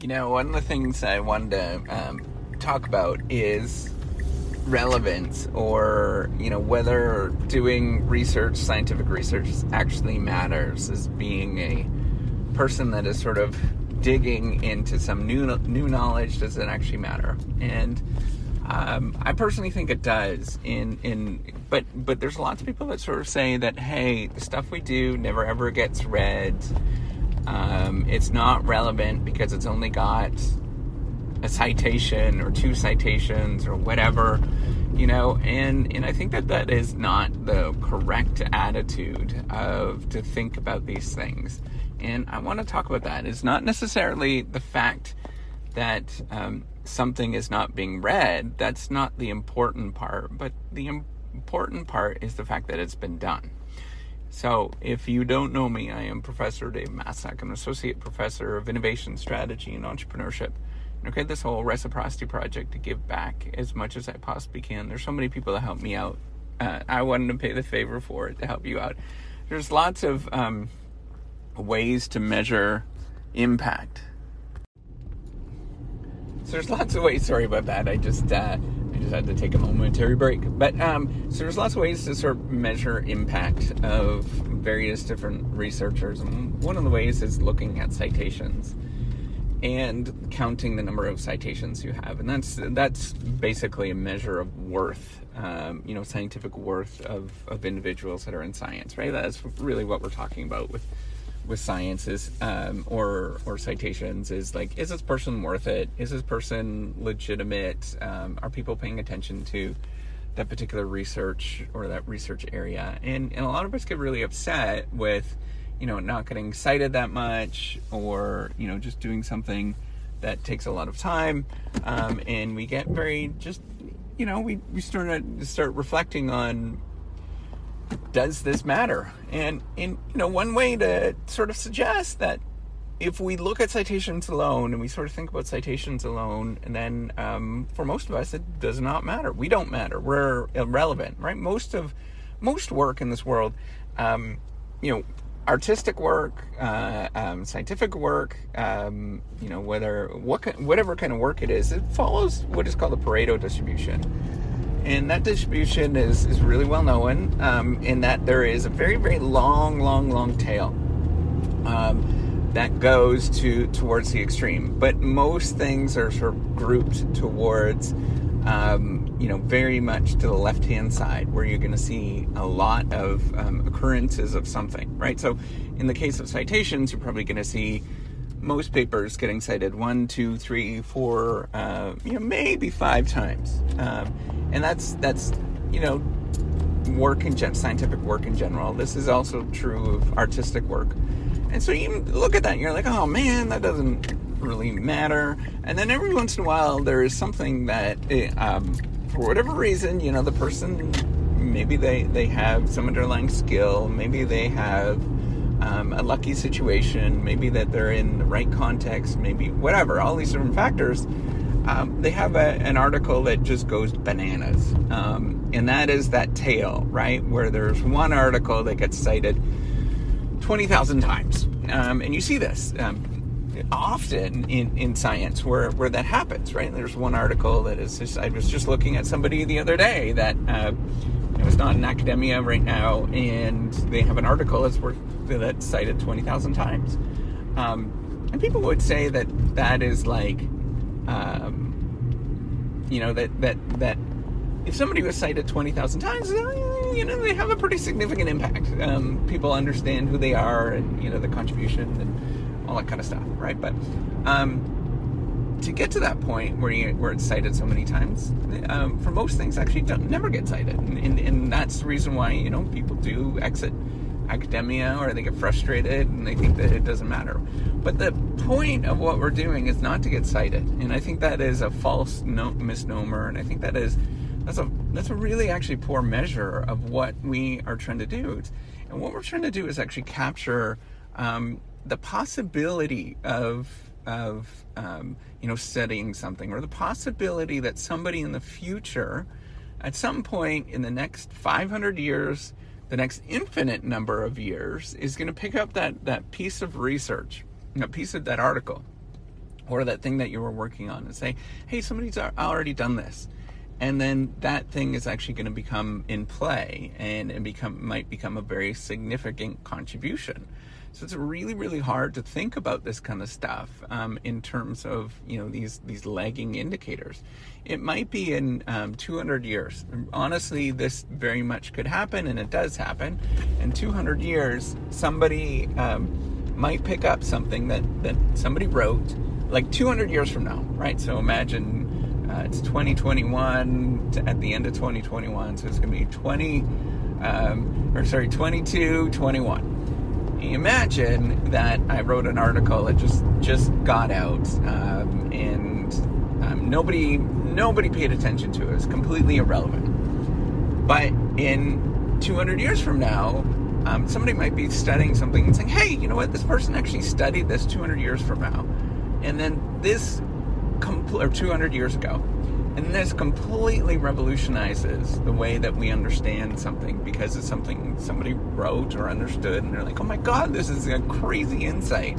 You know, one of the things I wanted to um, talk about is relevance or, you know, whether doing research, scientific research, actually matters as being a person that is sort of digging into some new new knowledge does it actually matter? And um, I personally think it does in in but but there's lots of people that sort of say that hey the stuff we do never ever gets read um, it's not relevant because it's only got a citation or two citations or whatever you know and and i think that that is not the correct attitude of to think about these things. And i want to talk about that. It's not necessarily the fact that um, something is not being read that's not the important part but the important part is the fact that it's been done so, if you don't know me, I am Professor Dave Maslach, an associate professor of innovation strategy and entrepreneurship. Okay, this whole reciprocity project to give back as much as I possibly can. There's so many people that help me out. Uh, I wanted to pay the favor for it to help you out. There's lots of um, ways to measure impact. So there's lots of ways. Sorry about that. I just uh, just had to take a momentary break. But um, so there's lots of ways to sort of measure impact of various different researchers. And one of the ways is looking at citations and counting the number of citations you have, and that's that's basically a measure of worth, um, you know, scientific worth of of individuals that are in science, right? That's really what we're talking about with with sciences um, or or citations is like is this person worth it? Is this person legitimate? Um, are people paying attention to that particular research or that research area? And, and a lot of us get really upset with you know not getting cited that much or you know just doing something that takes a lot of time. Um, and we get very just you know we, we start to start reflecting on does this matter? And in you know, one way to sort of suggest that if we look at citations alone and we sort of think about citations alone, and then um, for most of us, it does not matter. We don't matter. We're irrelevant, right? Most of most work in this world, um, you know, artistic work, uh, um, scientific work, um, you know, whether what whatever kind of work it is, it follows what is called the Pareto distribution and that distribution is, is really well known um, in that there is a very very long long long tail um, that goes to towards the extreme. But most things are sort of grouped towards um, you know very much to the left hand side where you're going to see a lot of um, occurrences of something right? So in the case of citations you're probably going to see most papers getting cited one, two, three, four, uh, you know, maybe five times, um, and that's that's you know, work in gen- scientific work in general. This is also true of artistic work, and so you look at that, and you're like, oh man, that doesn't really matter. And then every once in a while, there is something that, eh, um, for whatever reason, you know, the person maybe they they have some underlying skill, maybe they have um, a lucky situation, maybe that they're in the right context, maybe whatever, all these different factors. Um, they have a, an article that just goes bananas. Um, and that is that tale, right? Where there's one article that gets cited 20,000 times. Um, and you see this um, often in, in science where, where that happens, right? There's one article that is just, I was just looking at somebody the other day that uh, it's not in academia right now, and they have an article that's worth that's cited twenty thousand times. Um, and people would say that that is like, um, you know, that that that if somebody was cited twenty thousand times, you know, they have a pretty significant impact. Um, people understand who they are, and you know, the contribution and all that kind of stuff, right? But um, to get to that point where you where it's cited so many times, um, for most things actually don't never get cited, and, and, and, that's the reason why you know people do exit academia or they get frustrated and they think that it doesn't matter. But the point of what we're doing is not to get cited, and I think that is a false no- misnomer, and I think that is that's a that's a really actually poor measure of what we are trying to do. And what we're trying to do is actually capture um, the possibility of of um, you know studying something or the possibility that somebody in the future at some point in the next 500 years the next infinite number of years is going to pick up that that piece of research that piece of that article or that thing that you were working on and say, hey, somebody's already done this. And then that thing is actually going to become in play and, and become might become a very significant contribution. So it's really, really hard to think about this kind of stuff um, in terms of you know these these lagging indicators. It might be in um, 200 years. Honestly, this very much could happen, and it does happen. In 200 years, somebody um, might pick up something that that somebody wrote like 200 years from now, right? So imagine uh, it's 2021 at the end of 2021, so it's going to be 20 um, or sorry 22 21. Imagine that I wrote an article that just just got out um, and um, nobody nobody paid attention to it. It's completely irrelevant. But in 200 years from now, um, somebody might be studying something and saying, "Hey, you know what? This person actually studied this 200 years from now." And then this, compl- or 200 years ago, and this completely revolutionizes the way that we understand something because it's something somebody wrote or understood, and they're like, oh my god, this is a crazy insight.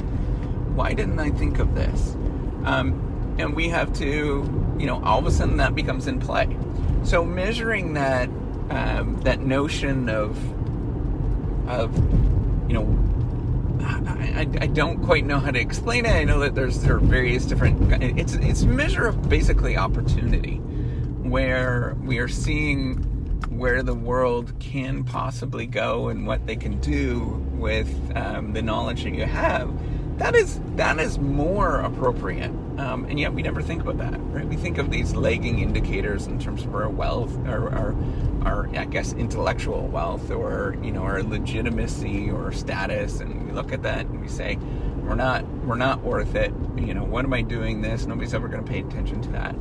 Why didn't I think of this? Um, and we have to, you know, all of a sudden that becomes in play. So measuring that um, that notion of of you know I, I, don't quite know how to explain it. I know that there's there are various different. It's it's measure of basically opportunity, where we are seeing where the world can possibly go and what they can do with um, the knowledge that you have. That is that is more appropriate, um, and yet we never think about that, right? We think of these lagging indicators in terms of our wealth, or our, our I guess intellectual wealth, or you know our legitimacy or status, and look at that and we say, we're not we're not worth it. You know, what am I doing this? Nobody's ever going to pay attention to that.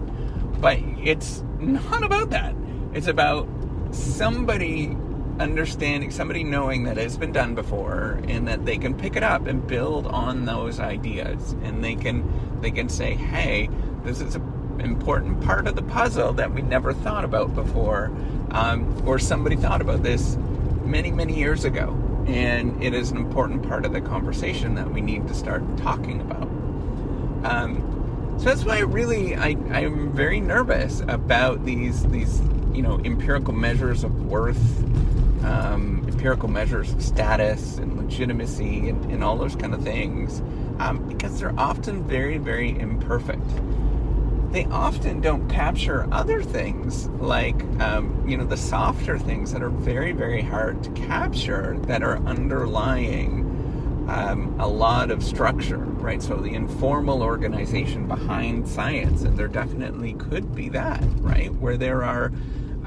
But it's not about that. It's about somebody understanding somebody knowing that it's been done before and that they can pick it up and build on those ideas and they can they can say hey this is an important part of the puzzle that we never thought about before um, or somebody thought about this many many years ago and it is an important part of the conversation that we need to start talking about um, so that's why really I, i'm very nervous about these these you know empirical measures of worth um, empirical measures of status and legitimacy and, and all those kind of things um, because they're often very, very imperfect. They often don't capture other things like, um, you know, the softer things that are very, very hard to capture that are underlying um, a lot of structure, right? So the informal organization behind science, and there definitely could be that, right? Where there are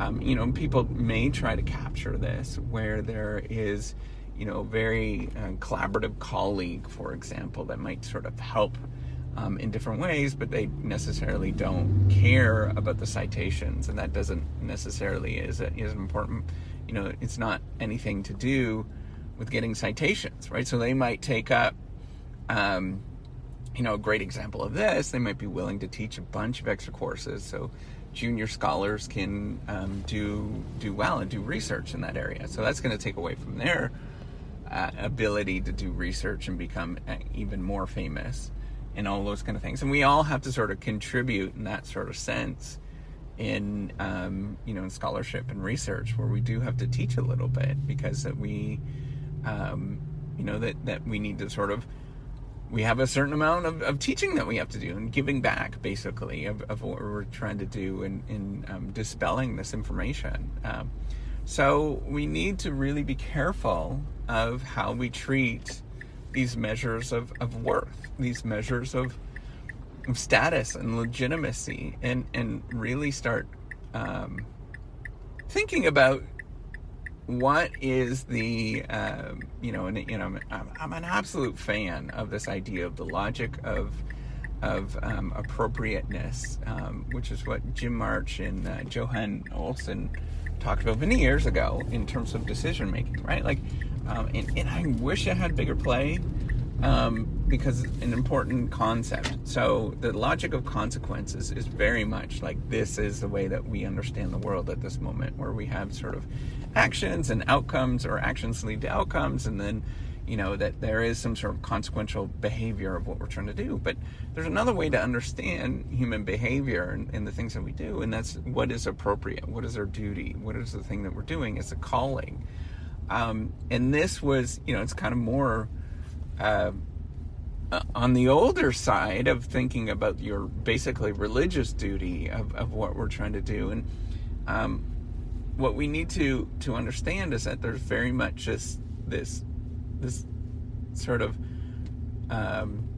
um, you know, people may try to capture this where there is, you know, very uh, collaborative colleague, for example, that might sort of help um, in different ways, but they necessarily don't care about the citations, and that doesn't necessarily is a, is important. You know, it's not anything to do with getting citations, right? So they might take up. Um, you know, a great example of this, they might be willing to teach a bunch of extra courses. So junior scholars can um, do do well and do research in that area. So that's going to take away from their uh, ability to do research and become uh, even more famous and all those kind of things. And we all have to sort of contribute in that sort of sense in um, you know in scholarship and research where we do have to teach a little bit because that we um, you know that that we need to sort of we have a certain amount of, of teaching that we have to do and giving back, basically, of, of what we're trying to do in, in um, dispelling this information. Um, so we need to really be careful of how we treat these measures of, of worth, these measures of, of status and legitimacy, and, and really start um, thinking about what is the um, you know and you know I'm, I'm, an absolute fan of this idea of the logic of of um, appropriateness um, which is what Jim March and uh, Johan Olsen talked about many years ago in terms of decision making right? Like um, and, and, I wish I had bigger play um, because an important concept. So the logic of consequences is very much like this is the way that we understand the world at this moment, where we have sort of actions and outcomes, or actions lead to outcomes, and then you know that there is some sort of consequential behavior of what we're trying to do but there's another way to understand human behavior and, and, the things that we do and that's what is appropriate what is our duty what is the thing that we're doing it's a calling um, and this was you know it's kind of more uh, on the older side of thinking about your basically religious duty of, of what we're trying to do. And um, what we need to to understand is that there's very much just this this sort of um,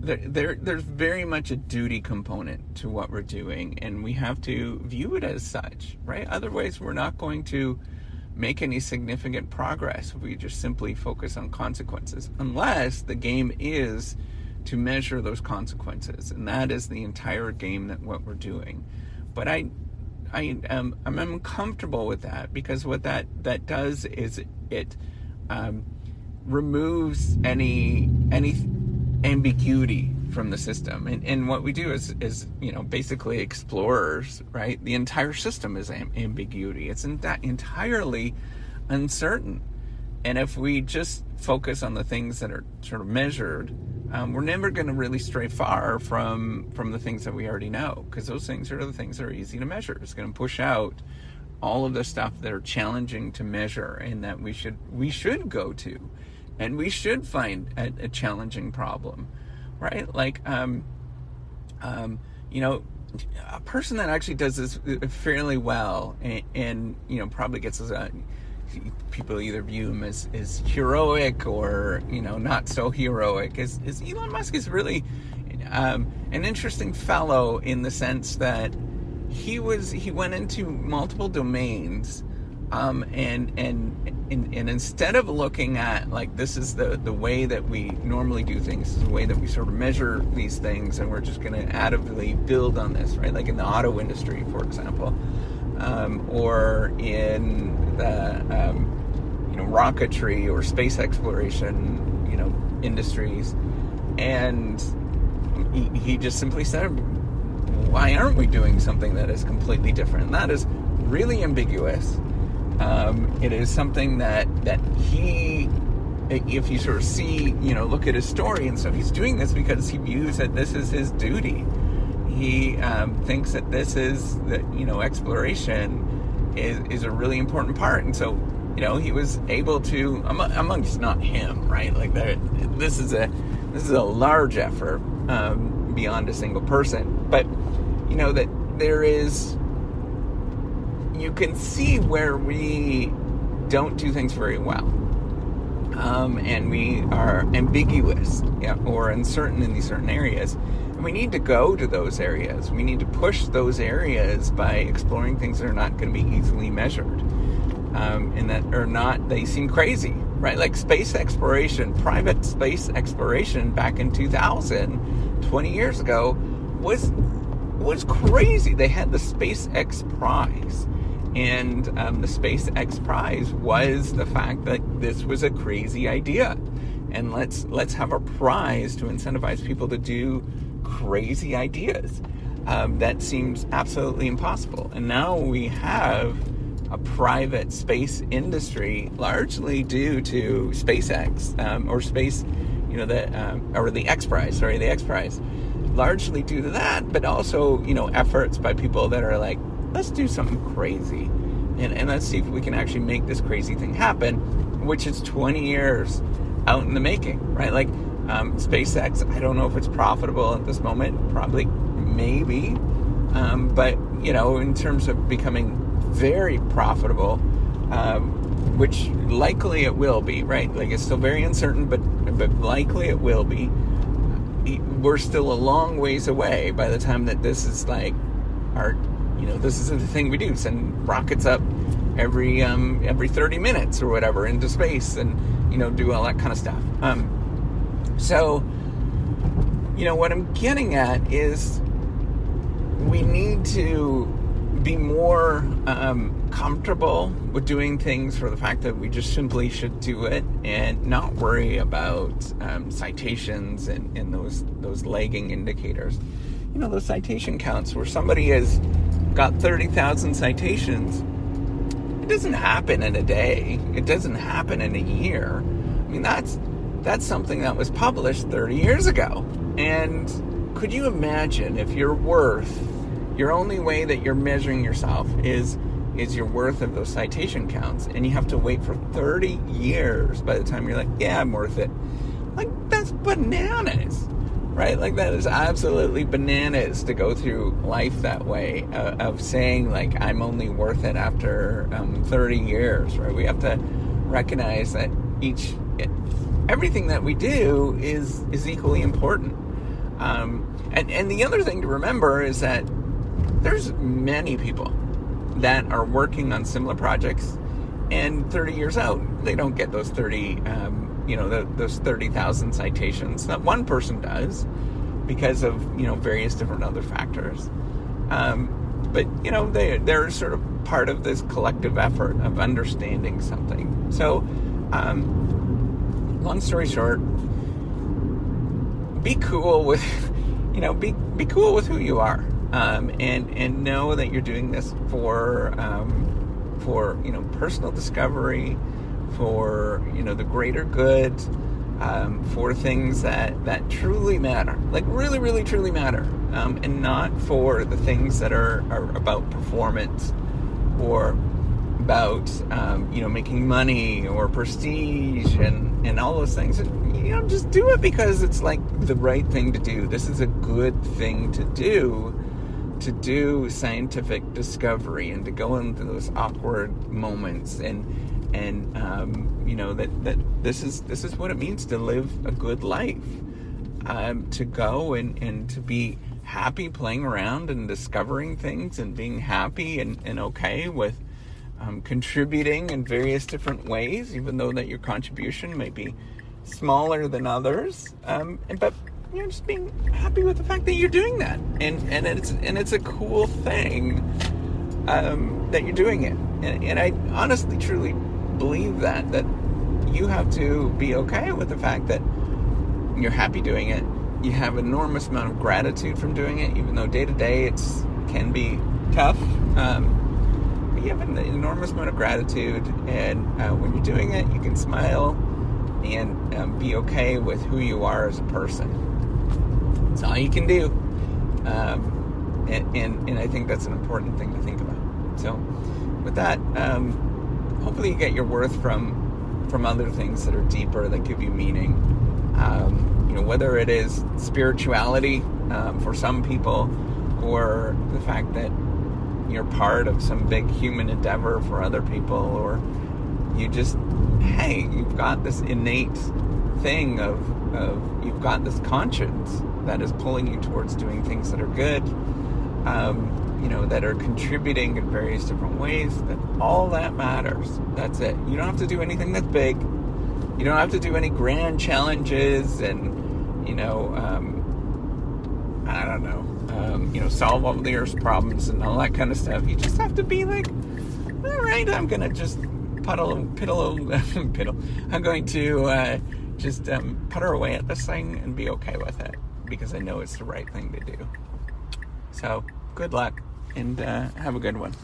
there, there there's very much a duty component to what we're doing. And we have to view it as such right? Otherwise we're not going to make any significant progress if we just simply focus on consequences unless the game is to measure those consequences. And that is the entire game that what we're doing. But i i am i'm uncomfortable with that because what that that does is it um, removes any any ambiguity from the system. And, and what we do is, is, you know, basically explorers, right? The entire system is am- ambiguity. It's in that entirely uncertain. And if we just focus on the things that are sort of measured, um, we're never going to really stray far from from the things that we already know, because those things are the things that are easy to measure. It's going to push out all of the stuff that are challenging to measure and that we should we should go to and we should find a, a challenging problem right? Like um um you know a person that actually does this fairly well and, and you know probably gets a people either view him as, as heroic or you know not so heroic is, is Elon Musk is really um, an interesting fellow in the sense that he was he went into multiple domains um, and, and and instead of looking at like this is the the way that we normally do things, this is the way that we sort of measure these things, and we're just going to additively build on this, right? Like in the auto industry, for example, um, or in the um, you know rocketry or space exploration, you know industries, and he, he just simply said why aren't we doing something that is completely different? That is really ambiguous. Um, it is something that that he, if you sort of see, you know, look at his story and stuff, he's doing this because he views that this is his duty. He um, thinks that this is that you know exploration is is a really important part, and so you know he was able to amongst not him, right? Like that, this is a this is a large effort um, beyond a single person, but you know that there is you can see where we don't do things very well. Um, and we are ambiguous yeah, or uncertain in these certain areas. And we need to go to those areas. We need to push those areas by exploring things that are not going to be easily measured. Um, and that are not they seem crazy right? Like space exploration private space exploration back in 2000 20 years ago was was crazy. They had the SpaceX Prize. And um, the SpaceX Prize was the fact that this was a crazy idea. And let's let's have a prize to incentivize people to do crazy ideas. Um, that seems absolutely impossible. And now we have a private space industry, largely due to SpaceX um, or space, you know, the um, or the X Prize. Sorry, the X Prize largely due to that, but also, you know, efforts by people that are like, let's do something crazy and, and let's see if we can actually make this crazy thing happen, which is 20 years out in the making, right? Like um, SpaceX, I don't know if it's profitable at this moment, probably, maybe, um, but, you know, in terms of becoming very profitable, um, which likely it will be, right? Like it's still very uncertain, but but likely it will be we're still a long ways away by the time that this is like our you know this isn't the thing we do send rockets up every um, every 30 minutes or whatever into space and you know do all that kind of stuff um, so you know what i'm getting at is we need to be more um, comfortable with doing things for the fact that we just simply should do it and not worry about um, citations and, and those those lagging indicators. You know, those citation counts where somebody has got 30,000 citations it doesn't happen in a day. It doesn't happen in a year. I mean, that's that's something that was published 30 years ago. And could you imagine if your worth, your only way that you're measuring yourself is is your worth of those citation counts and you have to wait for 30 years by the time you're like, yeah, I'm worth it. Like that's bananas. Right? Like that is absolutely bananas to go through life that way uh, of saying like I'm only worth it after um, 30 years, right? We have to recognize that each everything that we do is is equally important. Um, and and the other thing to remember is that there's many people that are working on similar projects, and 30 years out, they don't get those 30, um, you know, the, those 30,000 citations. That one person does because of you know various different other factors. Um, but you know they they're sort of part of this collective effort of understanding something. So, um, long story short, be cool with you know be be cool with who you are um, and and know that you're doing this for um, for you know personal discovery, for you know the greater good, um, for things that that truly matter, like really, really, truly matter, um, and not for the things that are, are about performance or about um, you know making money or prestige and and all those things. And, you know, just do it because it's like the right thing to do. This is a good thing to do to do scientific discovery and to go into those awkward moments and and um, you know that that this is this is what it means to live a good life. Um, to go and and to be happy playing around and discovering things and being happy and, and okay with um, contributing in various different ways even though that your contribution may be smaller than others. Um, but you know, just being happy with the fact that you're doing that, and and it's and it's a cool thing um, that you're doing it, and, and I honestly, truly believe that that you have to be okay with the fact that you're happy doing it. You have enormous amount of gratitude from doing it, even though day to day it's can be tough. Um, you have an enormous amount of gratitude, and uh, when you're doing it, you can smile and um, be okay with who you are as a person. It's all you can do. Um, and, and, and, I think that's an important thing to think about. So, with that, um, hopefully you get your worth from from other things that are deeper that give you meaning. Um, you know, whether it is spirituality um, for some people, or the fact that you're part of some big human endeavor for other people, or you just, hey, you've got this innate thing of, of you've got this conscience that is pulling you towards doing things that are good, um, you know, that are contributing in various different ways, that all that matters. That's it. You don't have to do anything that's big. You don't have to do any grand challenges and, you know, um, I don't know, um, you know, solve all the Earth's problems and all that kind of stuff. You just have to be like, all right, I'm to just puddle, piddle, piddle. I'm going to uh, just um, putter away at this thing and be okay with it because I know it's the right thing to do. So, good luck and uh, have a good one.